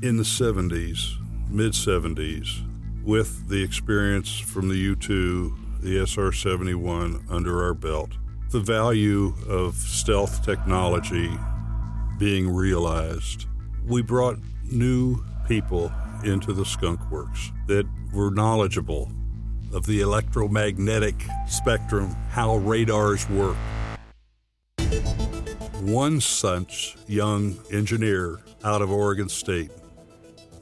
In the 70s, mid 70s, with the experience from the U 2, the SR 71 under our belt, the value of stealth technology being realized, we brought new people into the skunk works that were knowledgeable of the electromagnetic spectrum, how radars work. One such young engineer out of Oregon State,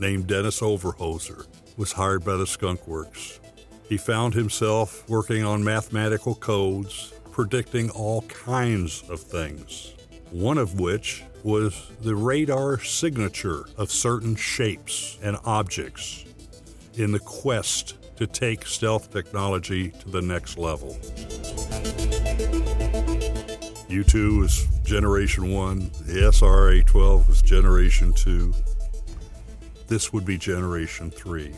named Dennis Overholser, was hired by the Skunk Works. He found himself working on mathematical codes, predicting all kinds of things, one of which was the radar signature of certain shapes and objects in the quest to take stealth technology to the next level. U2 was generation 1, the SRA 12 was generation 2. This would be generation 3.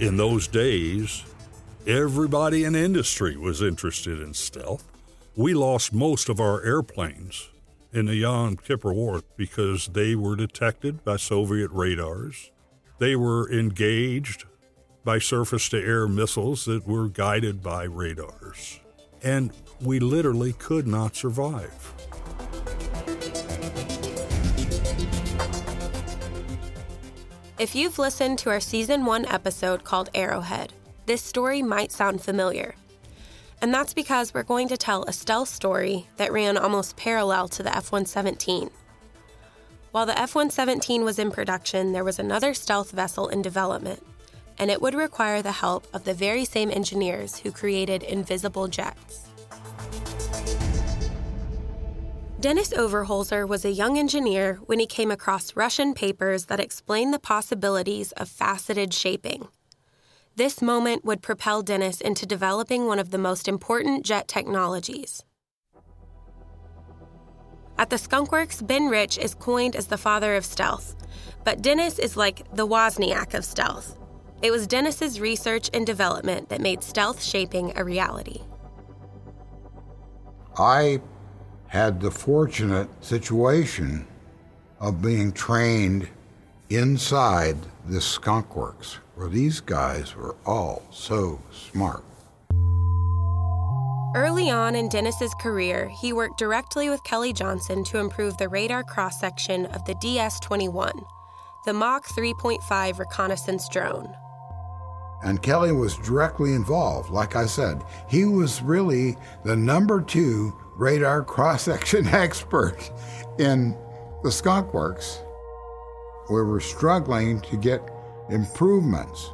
In those days, everybody in industry was interested in stealth. We lost most of our airplanes in the Yom Kippur War because they were detected by Soviet radars. They were engaged by surface to air missiles that were guided by radars. And we literally could not survive. If you've listened to our season one episode called Arrowhead, this story might sound familiar. And that's because we're going to tell a stealth story that ran almost parallel to the F 117. While the F 117 was in production, there was another stealth vessel in development, and it would require the help of the very same engineers who created invisible jets. Dennis Overholser was a young engineer when he came across Russian papers that explained the possibilities of faceted shaping. This moment would propel Dennis into developing one of the most important jet technologies. At the Skunkworks, Ben Rich is coined as the father of stealth, but Dennis is like the Wozniak of stealth. It was Dennis's research and development that made stealth shaping a reality. I had the fortunate situation of being trained inside the skunk works where these guys were all so smart. Early on in Dennis's career, he worked directly with Kelly Johnson to improve the radar cross section of the DS 21, the Mach 3.5 reconnaissance drone. And Kelly was directly involved. Like I said, he was really the number two radar cross section expert in the Skunk Works. We were struggling to get improvements,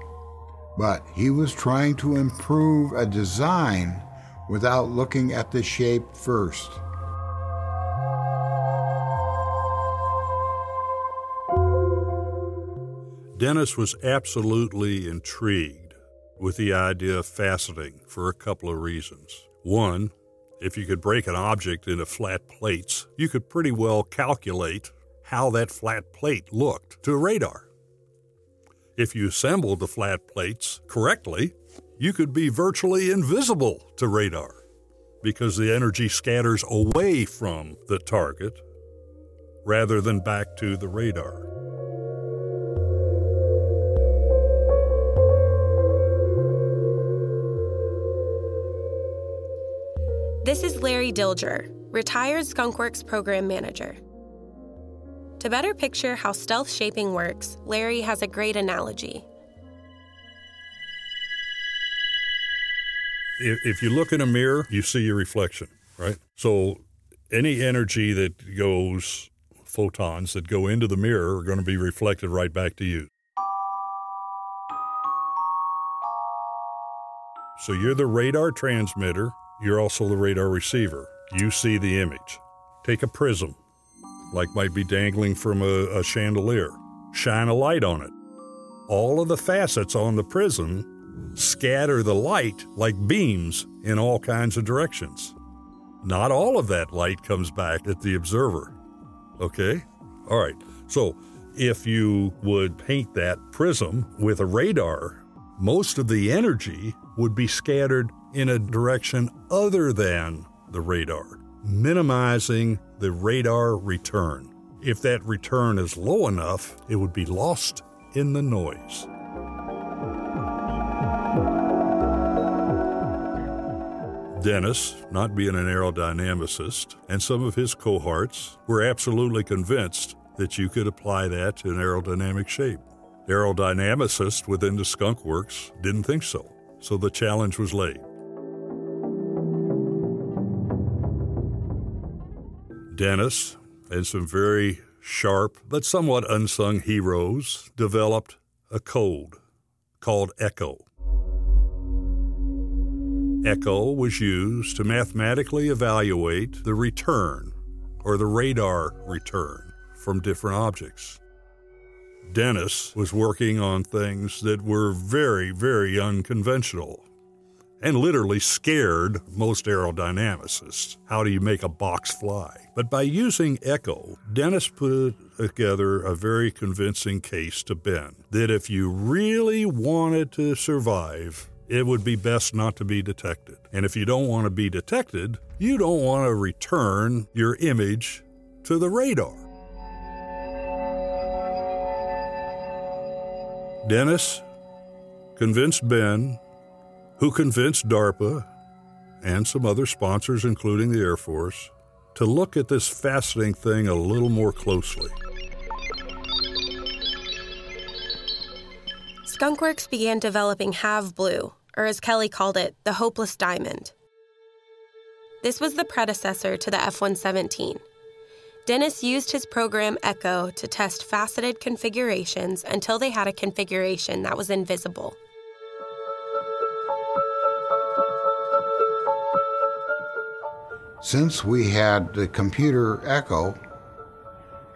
but he was trying to improve a design without looking at the shape first. Dennis was absolutely intrigued with the idea of faceting for a couple of reasons. One, if you could break an object into flat plates, you could pretty well calculate how that flat plate looked to radar. If you assembled the flat plates correctly, you could be virtually invisible to radar because the energy scatters away from the target rather than back to the radar. Larry Dilger, retired Skunkworks program manager. To better picture how stealth shaping works, Larry has a great analogy. If you look in a mirror, you see your reflection, right? So any energy that goes, photons that go into the mirror, are going to be reflected right back to you. So you're the radar transmitter, you're also the radar receiver. You see the image. Take a prism like might be dangling from a, a chandelier. Shine a light on it. All of the facets on the prism scatter the light like beams in all kinds of directions. Not all of that light comes back at the observer. Okay? All right. So if you would paint that prism with a radar, most of the energy would be scattered in a direction other than the radar, minimizing the radar return. If that return is low enough, it would be lost in the noise. Dennis, not being an aerodynamicist, and some of his cohorts were absolutely convinced that you could apply that to an aerodynamic shape. Aerodynamicists within the Skunk Works didn't think so, so the challenge was laid. Dennis and some very sharp but somewhat unsung heroes developed a code called ECHO. ECHO was used to mathematically evaluate the return or the radar return from different objects. Dennis was working on things that were very, very unconventional and literally scared most aerodynamicists. How do you make a box fly? But by using echo, Dennis put together a very convincing case to Ben that if you really wanted to survive, it would be best not to be detected. And if you don't want to be detected, you don't want to return your image to the radar. Dennis convinced Ben, who convinced DARPA and some other sponsors, including the Air Force, to look at this fascinating thing a little more closely. Skunkworks began developing Have Blue, or as Kelly called it, the Hopeless Diamond. This was the predecessor to the F 117. Dennis used his program Echo to test faceted configurations until they had a configuration that was invisible. Since we had the computer Echo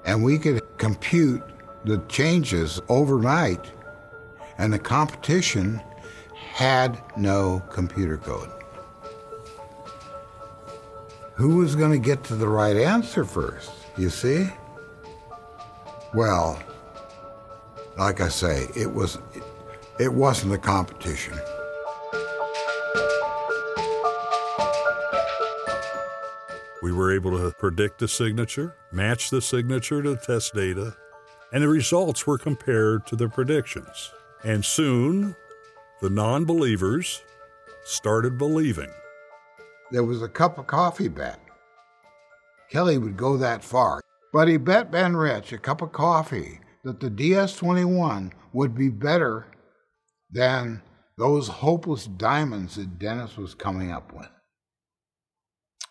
and we could compute the changes overnight, and the competition had no computer code. Who was going to get to the right answer first? You see? Well, like I say, it was it, it wasn't a competition. We were able to predict the signature, match the signature to the test data, and the results were compared to the predictions. And soon, the non believers started believing. There was a cup of coffee bet. Kelly would go that far, but he bet Ben Rich a cup of coffee that the DS 21 would be better than those hopeless diamonds that Dennis was coming up with.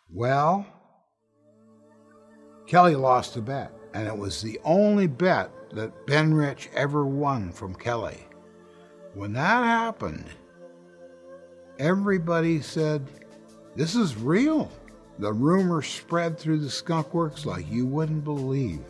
Well, Kelly lost the bet, and it was the only bet that Ben Rich ever won from Kelly. When that happened, everybody said, This is real. The rumor spread through the skunk works like you wouldn't believe.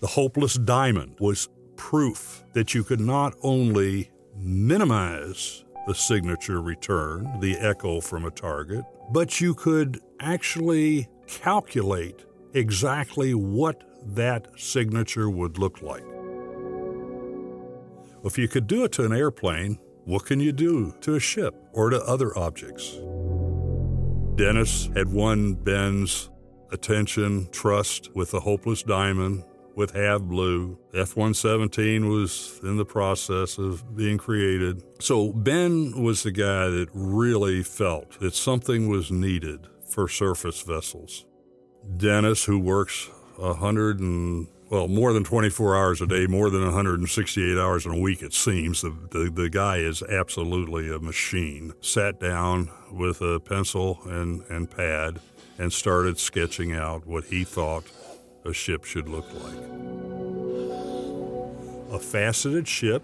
The hopeless diamond was proof that you could not only minimize the signature return, the echo from a target, but you could actually calculate exactly what that signature would look like. If you could do it to an airplane, what can you do to a ship or to other objects? Dennis had won Ben's attention, trust with the Hopeless Diamond, with Have Blue. F 117 was in the process of being created. So Ben was the guy that really felt that something was needed for surface vessels. Dennis, who works 100 and well, more than 24 hours a day, more than 168 hours in a week, it seems. The, the, the, guy is absolutely a machine. Sat down with a pencil and, and pad and started sketching out what he thought a ship should look like. A faceted ship,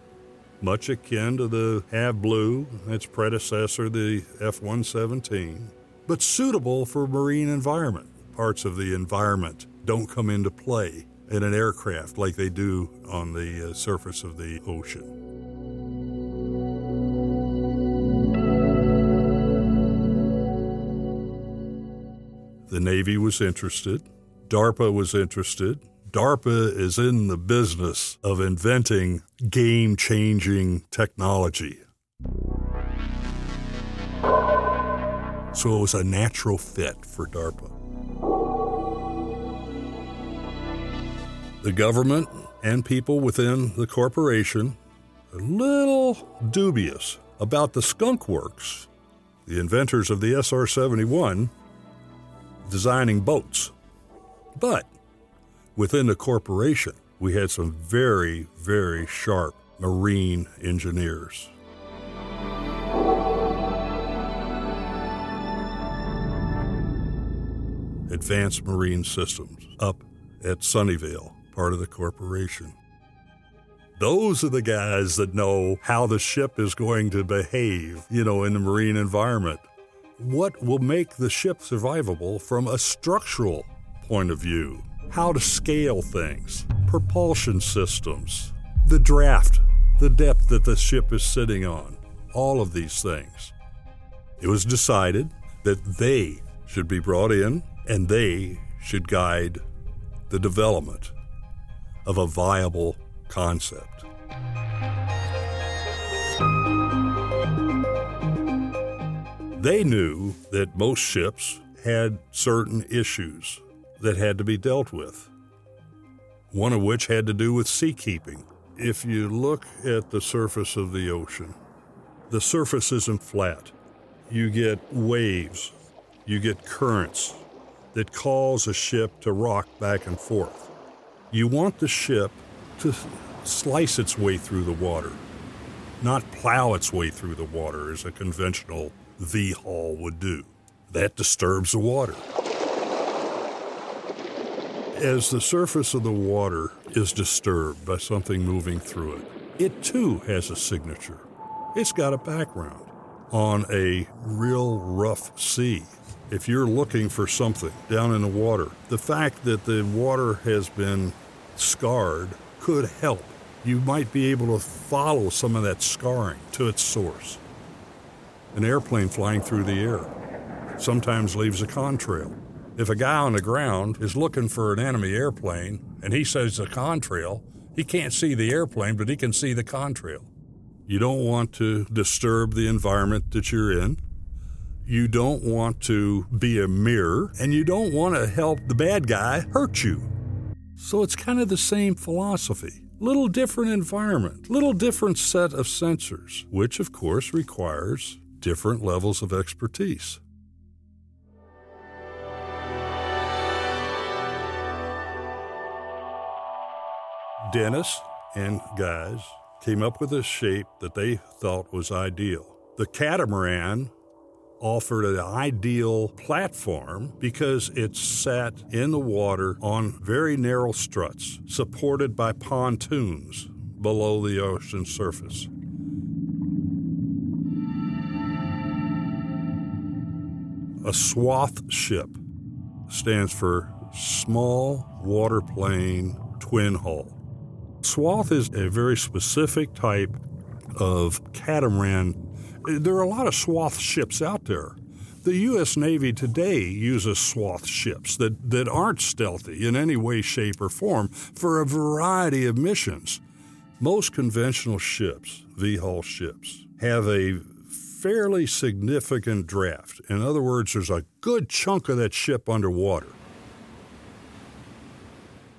much akin to the Have Blue, its predecessor, the F 117, but suitable for marine environment. Parts of the environment don't come into play in an aircraft like they do on the uh, surface of the ocean. The Navy was interested, DARPA was interested, DARPA is in the business of inventing game changing technology. So it was a natural fit for DARPA. The government and people within the corporation a little dubious about the Skunk Works, the inventors of the SR 71, designing boats. But within the corporation, we had some very, very sharp marine engineers. Advanced Marine Systems up at Sunnyvale, part of the corporation. Those are the guys that know how the ship is going to behave, you know, in the marine environment. What will make the ship survivable from a structural point of view? How to scale things, propulsion systems, the draft, the depth that the ship is sitting on, all of these things. It was decided that they should be brought in and they should guide the development of a viable concept. They knew that most ships had certain issues that had to be dealt with, one of which had to do with seakeeping. If you look at the surface of the ocean, the surface isn't flat. You get waves, you get currents that cause a ship to rock back and forth. You want the ship to slice its way through the water, not plow its way through the water as a conventional V hull would do. That disturbs the water. As the surface of the water is disturbed by something moving through it, it too has a signature. It's got a background. On a real rough sea, if you're looking for something down in the water, the fact that the water has been scarred could help. You might be able to follow some of that scarring to its source. An airplane flying through the air sometimes leaves a contrail. If a guy on the ground is looking for an enemy airplane and he says a contrail, he can't see the airplane, but he can see the contrail. You don't want to disturb the environment that you're in. You don't want to be a mirror, and you don't want to help the bad guy hurt you. So it's kind of the same philosophy. Little different environment, little different set of sensors, which of course requires different levels of expertise. Dennis and guys came up with a shape that they thought was ideal. The catamaran offered an ideal platform because it sat in the water on very narrow struts supported by pontoons below the ocean surface. A swath ship stands for Small Waterplane Twin Hull. Swath is a very specific type of catamaran. There are a lot of swath ships out there. The U.S. Navy today uses swath ships that, that aren't stealthy in any way, shape, or form for a variety of missions. Most conventional ships, V hull ships, have a fairly significant draft. In other words, there's a good chunk of that ship underwater.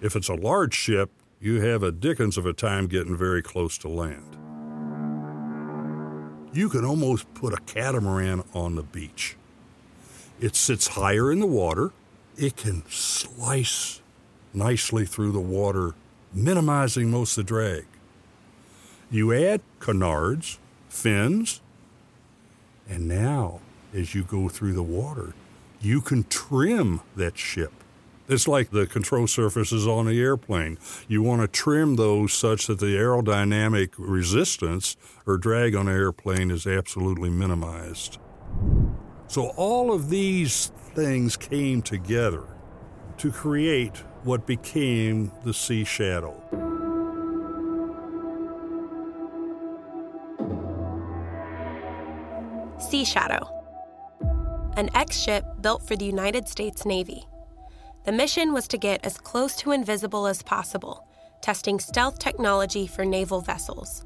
If it's a large ship, you have a dickens of a time getting very close to land. You can almost put a catamaran on the beach. It sits higher in the water. It can slice nicely through the water, minimizing most of the drag. You add canards, fins, and now, as you go through the water, you can trim that ship. It's like the control surfaces on the airplane. You want to trim those such that the aerodynamic resistance or drag on the airplane is absolutely minimized. So, all of these things came together to create what became the Sea Shadow. Sea Shadow, an X ship built for the United States Navy. The mission was to get as close to invisible as possible, testing stealth technology for naval vessels.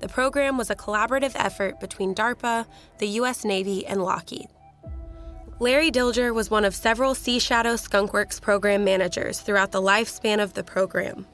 The program was a collaborative effort between DARPA, the U.S. Navy, and Lockheed. Larry Dilger was one of several Sea Shadow Skunkworks program managers throughout the lifespan of the program.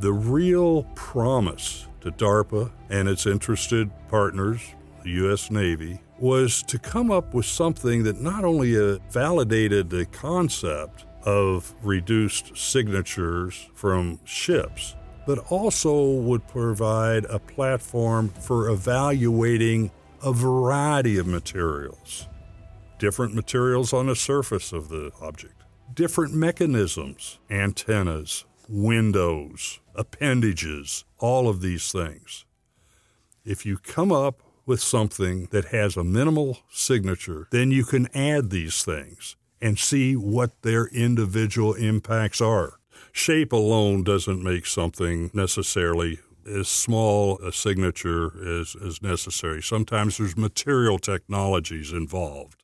The real promise to DARPA and its interested partners, the U.S. Navy, was to come up with something that not only uh, validated the concept of reduced signatures from ships, but also would provide a platform for evaluating a variety of materials. Different materials on the surface of the object, different mechanisms, antennas, windows, appendages, all of these things. If you come up with something that has a minimal signature, then you can add these things and see what their individual impacts are. Shape alone doesn't make something necessarily as small a signature as, as necessary. Sometimes there's material technologies involved.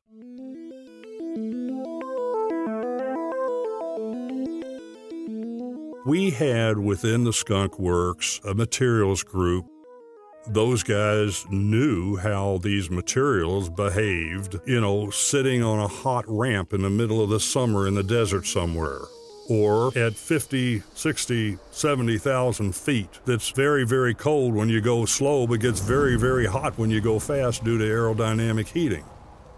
We had within the Skunk Works a materials group. Those guys knew how these materials behaved, you know, sitting on a hot ramp in the middle of the summer in the desert somewhere or at 50, 60, 70,000 feet. That's very, very cold when you go slow, but gets very, very hot when you go fast due to aerodynamic heating.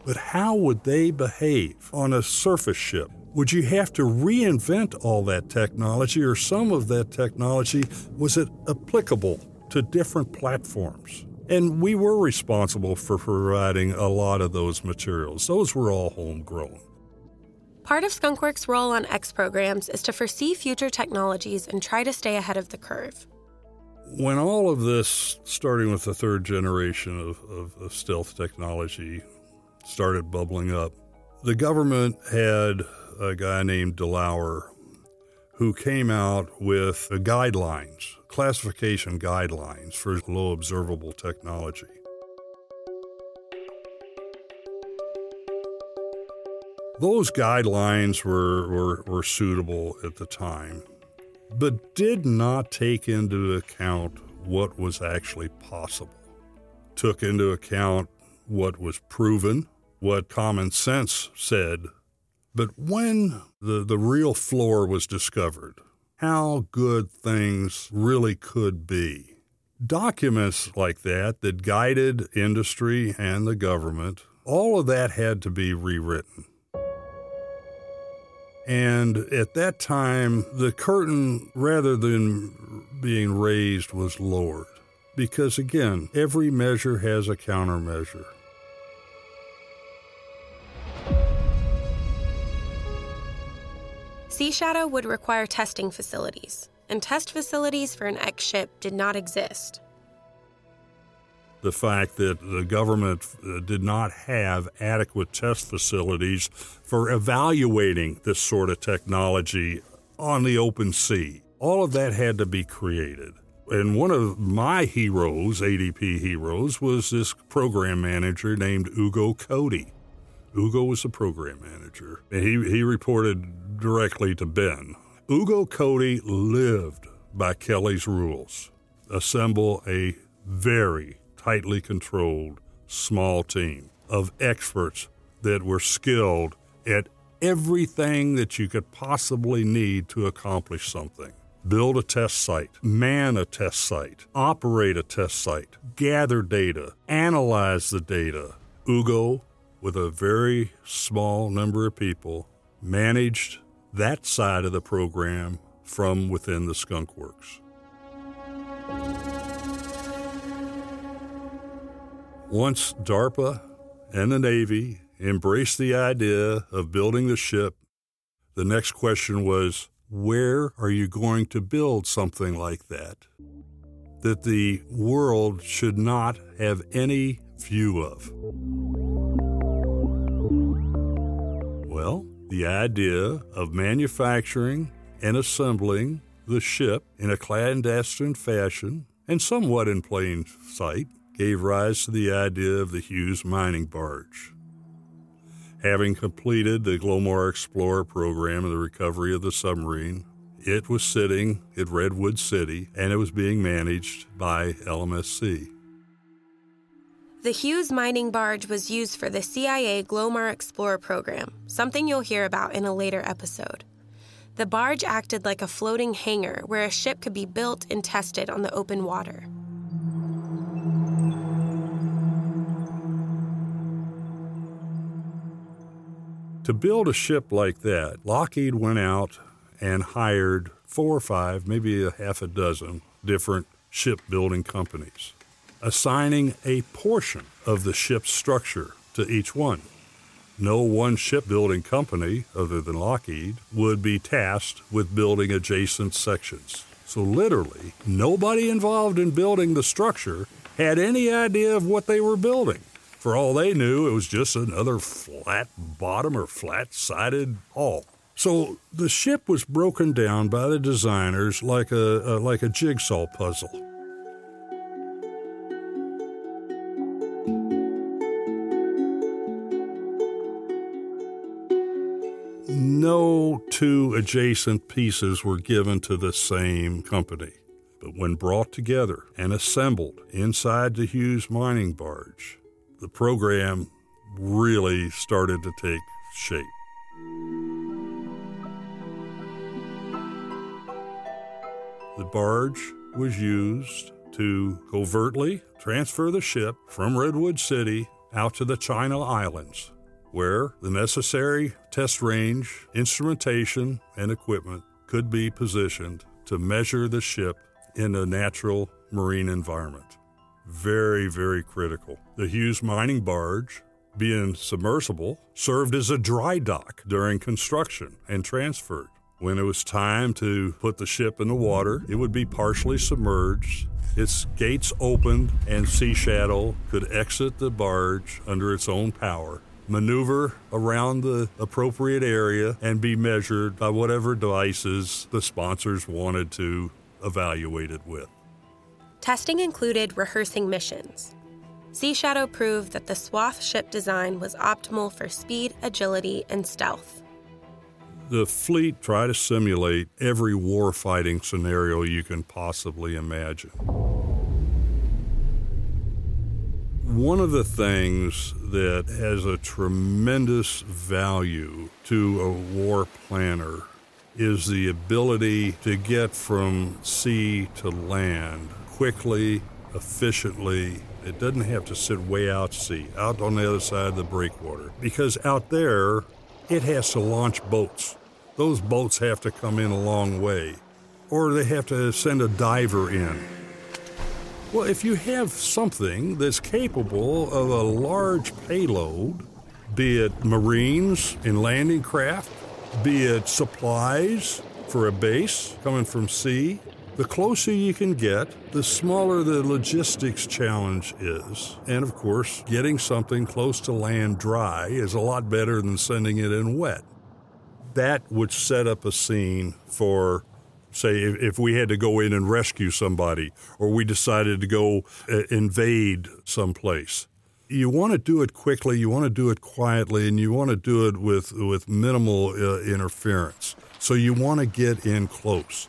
But how would they behave on a surface ship? Would you have to reinvent all that technology, or some of that technology was it applicable to different platforms? And we were responsible for providing a lot of those materials. Those were all homegrown. Part of Skunkworks' role on X programs is to foresee future technologies and try to stay ahead of the curve. When all of this, starting with the third generation of, of, of stealth technology, started bubbling up, the government had a guy named DeLauer who came out with guidelines, classification guidelines for low observable technology. Those guidelines were, were, were suitable at the time, but did not take into account what was actually possible. Took into account what was proven, what common sense said. But when the, the real floor was discovered, how good things really could be, documents like that that guided industry and the government, all of that had to be rewritten. And at that time, the curtain, rather than being raised, was lowered. Because again, every measure has a countermeasure. Sea Shadow would require testing facilities, and test facilities for an X ship did not exist the fact that the government uh, did not have adequate test facilities for evaluating this sort of technology on the open sea. All of that had to be created. And one of my heroes, ADP heroes, was this program manager named Ugo Coty. Ugo was the program manager. And he, he reported directly to Ben. Ugo Coty lived by Kelly's rules assemble a very tightly controlled, small team of experts that were skilled at everything that you could possibly need to accomplish something. Build a test site, man a test site, operate a test site, gather data, analyze the data. Ugo, with a very small number of people, managed that side of the program from within the Skunk Works. Once DARPA and the Navy embraced the idea of building the ship, the next question was where are you going to build something like that? That the world should not have any view of. Well, the idea of manufacturing and assembling the ship in a clandestine fashion and somewhat in plain sight gave rise to the idea of the Hughes mining barge. Having completed the Glomar Explorer program and the recovery of the submarine, it was sitting at Redwood City and it was being managed by LMSC. The Hughes mining barge was used for the CIA Glomar Explorer program, something you'll hear about in a later episode. The barge acted like a floating hangar where a ship could be built and tested on the open water. To build a ship like that, Lockheed went out and hired four or five, maybe a half a dozen different shipbuilding companies, assigning a portion of the ship's structure to each one. No one shipbuilding company, other than Lockheed, would be tasked with building adjacent sections. So, literally, nobody involved in building the structure had any idea of what they were building. For all they knew, it was just another flat bottom or flat sided hull. So the ship was broken down by the designers like a, a like a jigsaw puzzle. No two adjacent pieces were given to the same company, but when brought together and assembled inside the Hughes mining barge, the program really started to take shape. The barge was used to covertly transfer the ship from Redwood City out to the Channel Islands, where the necessary test range, instrumentation, and equipment could be positioned to measure the ship in a natural marine environment. Very, very critical. The Hughes mining barge, being submersible, served as a dry dock during construction and transferred. When it was time to put the ship in the water, it would be partially submerged. Its gates opened, and Sea Shadow could exit the barge under its own power, maneuver around the appropriate area, and be measured by whatever devices the sponsors wanted to evaluate it with. Testing included rehearsing missions. Sea Shadow proved that the swath ship design was optimal for speed, agility, and stealth. The fleet tried to simulate every war-fighting scenario you can possibly imagine. One of the things that has a tremendous value to a war planner is the ability to get from sea to land quickly, efficiently. It doesn't have to sit way out to sea, out on the other side of the breakwater. Because out there, it has to launch boats. Those boats have to come in a long way, or they have to send a diver in. Well, if you have something that's capable of a large payload, be it Marines in landing craft, be it supplies for a base coming from sea, the closer you can get, the smaller the logistics challenge is. And of course, getting something close to land dry is a lot better than sending it in wet. That would set up a scene for, say, if we had to go in and rescue somebody or we decided to go uh, invade someplace. You want to do it quickly, you want to do it quietly, and you want to do it with, with minimal uh, interference. So you want to get in close.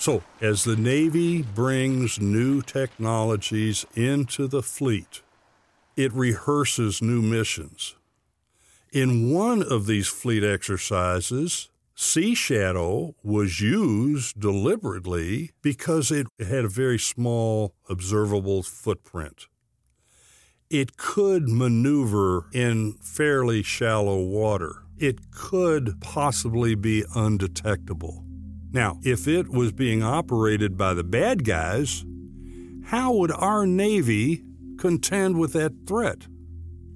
So, as the Navy brings new technologies into the fleet, it rehearses new missions. In one of these fleet exercises, Sea Shadow was used deliberately because it had a very small observable footprint. It could maneuver in fairly shallow water. It could possibly be undetectable. Now, if it was being operated by the bad guys, how would our Navy contend with that threat?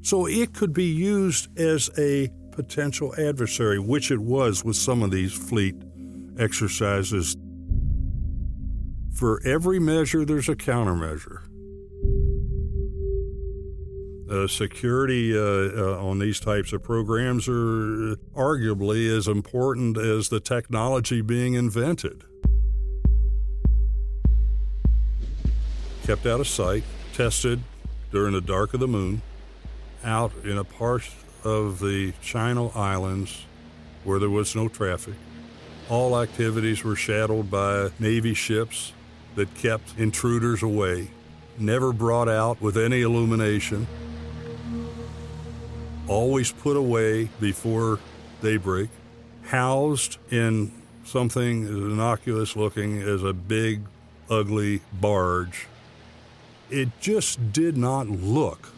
So it could be used as a potential adversary, which it was with some of these fleet exercises. For every measure, there's a countermeasure. Uh, security uh, uh, on these types of programs are arguably as important as the technology being invented. Kept out of sight, tested during the dark of the moon, out in a harsh, of the Channel Islands where there was no traffic. All activities were shadowed by Navy ships that kept intruders away, never brought out with any illumination, always put away before daybreak, housed in something as innocuous looking as a big, ugly barge. It just did not look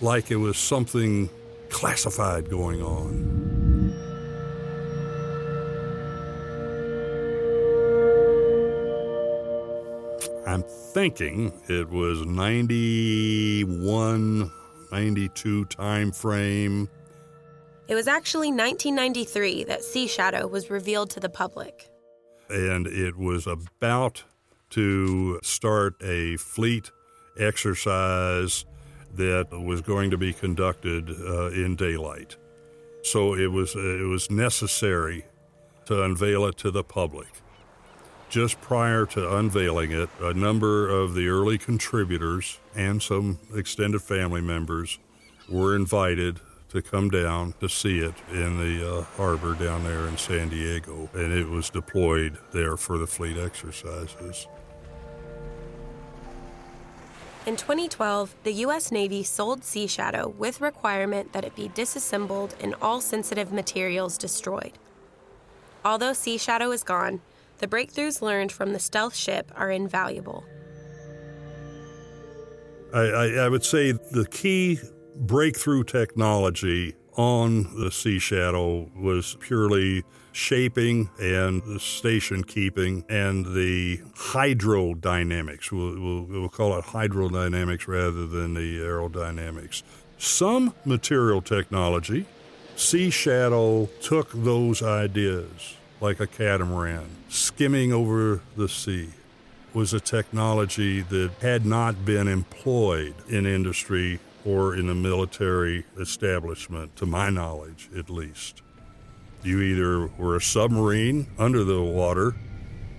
like it was something classified going on. I'm thinking it was 91, 92 time frame. It was actually 1993 that Sea Shadow was revealed to the public. And it was about to start a fleet exercise that was going to be conducted uh, in daylight. So it was, it was necessary to unveil it to the public. Just prior to unveiling it, a number of the early contributors and some extended family members were invited to come down to see it in the uh, harbor down there in San Diego, and it was deployed there for the fleet exercises. In 2012, the U.S. Navy sold Sea Shadow with requirement that it be disassembled and all sensitive materials destroyed. Although Sea Shadow is gone, the breakthroughs learned from the stealth ship are invaluable. I, I, I would say the key breakthrough technology on the Sea Shadow was purely shaping and station keeping and the hydrodynamics. We'll, we'll, we'll, call it hydrodynamics rather than the aerodynamics. Some material technology, Sea Shadow took those ideas like a catamaran skimming over the sea was a technology that had not been employed in industry or in a military establishment, to my knowledge at least. You either were a submarine under the water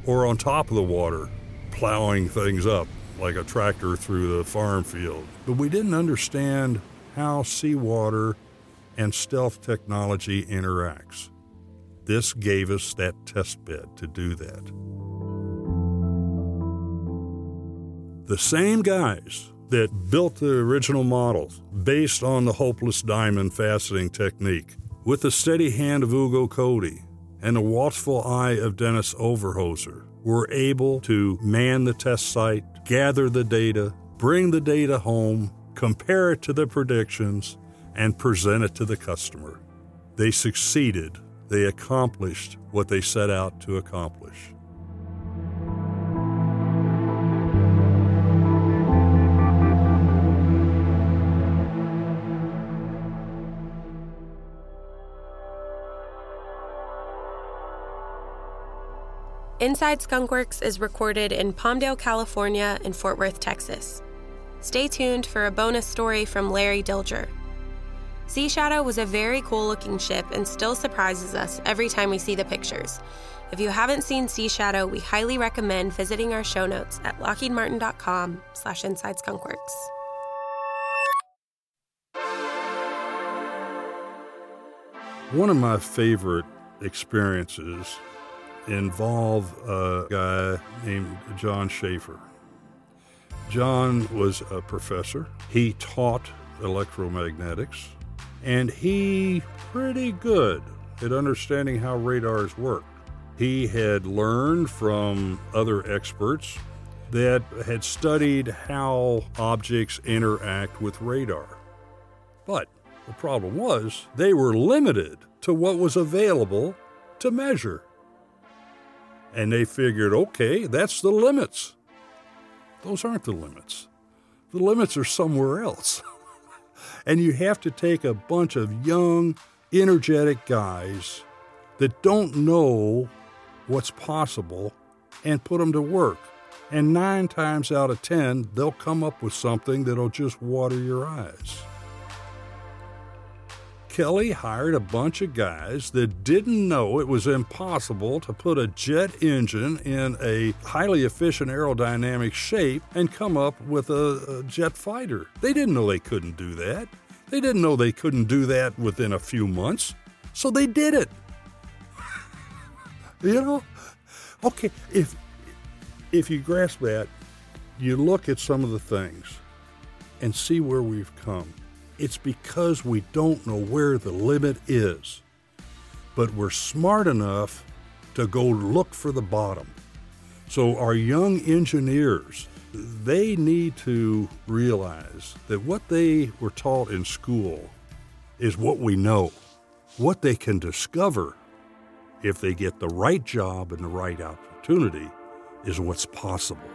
or on top of the water, plowing things up like a tractor through the farm field. But we didn't understand how seawater and stealth technology interacts. This gave us that test bed to do that. The same guys that built the original models based on the hopeless diamond faceting technique with the steady hand of Ugo Coty and the watchful eye of Dennis Overholser were able to man the test site, gather the data, bring the data home, compare it to the predictions, and present it to the customer. They succeeded. They accomplished what they set out to accomplish. Inside Skunkworks is recorded in Palmdale, California, and Fort Worth, Texas. Stay tuned for a bonus story from Larry Dilger. Sea Shadow was a very cool looking ship and still surprises us every time we see the pictures. If you haven't seen Sea Shadow, we highly recommend visiting our show notes at lockheedmartin.com slash inside skunkworks. One of my favorite experiences involve a guy named John Schaefer. John was a professor. He taught electromagnetics, and he pretty good at understanding how radars work. He had learned from other experts that had studied how objects interact with radar. But the problem was they were limited to what was available to measure. And they figured, okay, that's the limits. Those aren't the limits. The limits are somewhere else. and you have to take a bunch of young, energetic guys that don't know what's possible and put them to work. And nine times out of ten, they'll come up with something that'll just water your eyes. Kelly hired a bunch of guys that didn't know it was impossible to put a jet engine in a highly efficient aerodynamic shape and come up with a, a jet fighter. They didn't know they couldn't do that. They didn't know they couldn't do that within a few months, so they did it. you know? Okay, if if you grasp that, you look at some of the things and see where we've come. It's because we don't know where the limit is, but we're smart enough to go look for the bottom. So, our young engineers, they need to realize that what they were taught in school is what we know, what they can discover if they get the right job and the right opportunity is what's possible.